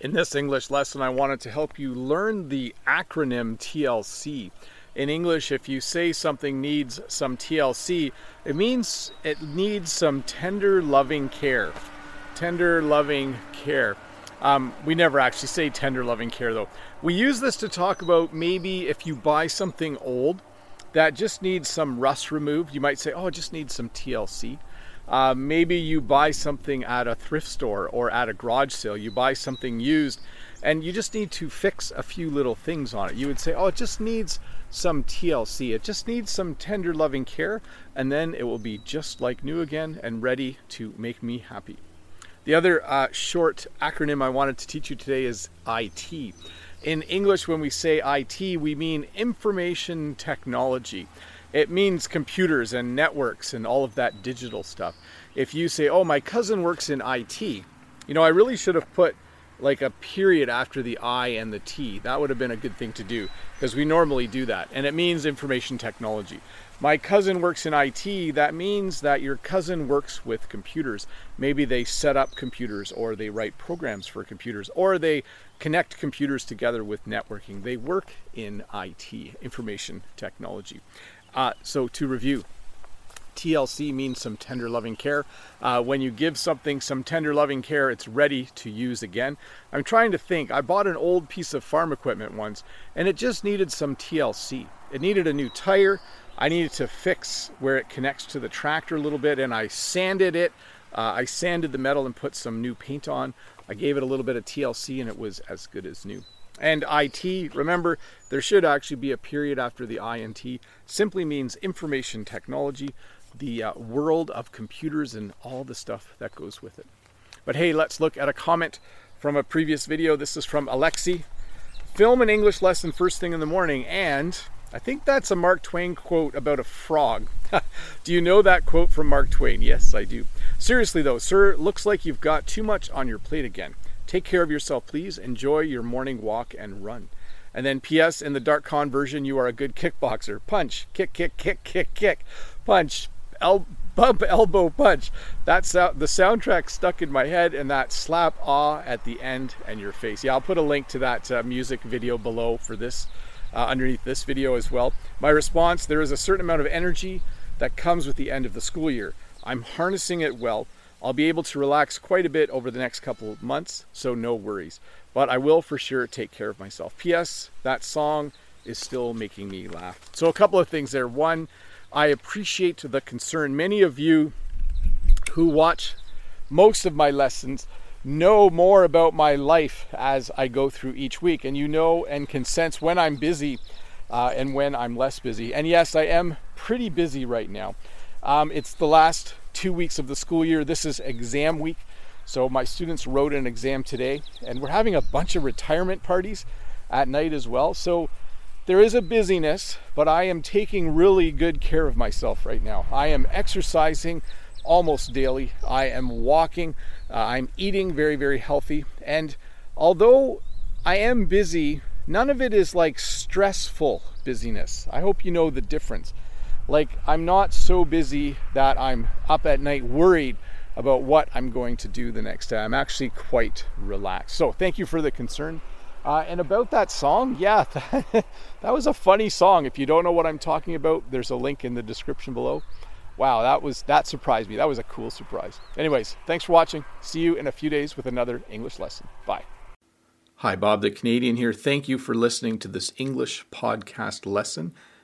In this English lesson, I wanted to help you learn the acronym TLC. In English, if you say something needs some TLC, it means it needs some tender, loving care. Tender, loving care. Um, we never actually say tender, loving care though. We use this to talk about maybe if you buy something old that just needs some rust removed, you might say, oh, it just needs some TLC. Uh, maybe you buy something at a thrift store or at a garage sale. You buy something used and you just need to fix a few little things on it. You would say, oh, it just needs some TLC. It just needs some tender, loving care, and then it will be just like new again and ready to make me happy. The other uh, short acronym I wanted to teach you today is IT. In English, when we say IT, we mean information technology. It means computers and networks and all of that digital stuff. If you say, oh, my cousin works in IT, you know, I really should have put like a period after the I and the T. That would have been a good thing to do because we normally do that. And it means information technology. My cousin works in IT. That means that your cousin works with computers. Maybe they set up computers or they write programs for computers or they connect computers together with networking. They work in IT, information technology. Uh, so to review, TLC means some tender loving care. Uh, when you give something some tender loving care, it's ready to use again. I'm trying to think. I bought an old piece of farm equipment once and it just needed some TLC. It needed a new tire. I needed to fix where it connects to the tractor a little bit and I sanded it. Uh, I sanded the metal and put some new paint on. I gave it a little bit of TLC and it was as good as new. And IT, remember, there should actually be a period after the INT, simply means information technology, the uh, world of computers and all the stuff that goes with it. But hey, let's look at a comment from a previous video. This is from Alexi. Film an English lesson first thing in the morning, and I think that's a Mark Twain quote about a frog. do you know that quote from Mark Twain? Yes, I do. Seriously though, sir, looks like you've got too much on your plate again. Take care of yourself, please. Enjoy your morning walk and run. And then P.S. In the Dark Con version, you are a good kickboxer. Punch, kick, kick, kick, kick, kick, punch, el- bump, elbow, punch. That's uh, the soundtrack stuck in my head, and that slap ah at the end and your face. Yeah, I'll put a link to that uh, music video below for this, uh, underneath this video as well. My response: There is a certain amount of energy that comes with the end of the school year. I'm harnessing it well. I'll be able to relax quite a bit over the next couple of months, so no worries. But I will for sure take care of myself. P.S. That song is still making me laugh. So, a couple of things there. One, I appreciate the concern. Many of you who watch most of my lessons know more about my life as I go through each week, and you know and can sense when I'm busy uh, and when I'm less busy. And yes, I am pretty busy right now. Um, it's the last two weeks of the school year. This is exam week. So my students wrote an exam today, and we're having a bunch of retirement parties at night as well. So there is a busyness, but I am taking really good care of myself right now. I am exercising almost daily. I am walking. Uh, I'm eating very, very healthy. And although I am busy, none of it is like stressful busyness. I hope you know the difference. Like, I'm not so busy that I'm up at night worried about what I'm going to do the next day. I'm actually quite relaxed. So, thank you for the concern. Uh, and about that song, yeah, that, that was a funny song. If you don't know what I'm talking about, there's a link in the description below. Wow, that was that surprised me. That was a cool surprise. Anyways, thanks for watching. See you in a few days with another English lesson. Bye. Hi, Bob the Canadian here. Thank you for listening to this English podcast lesson.